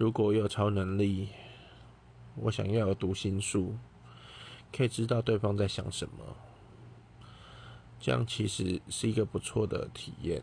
如果有超能力，我想要有读心术，可以知道对方在想什么，这样其实是一个不错的体验。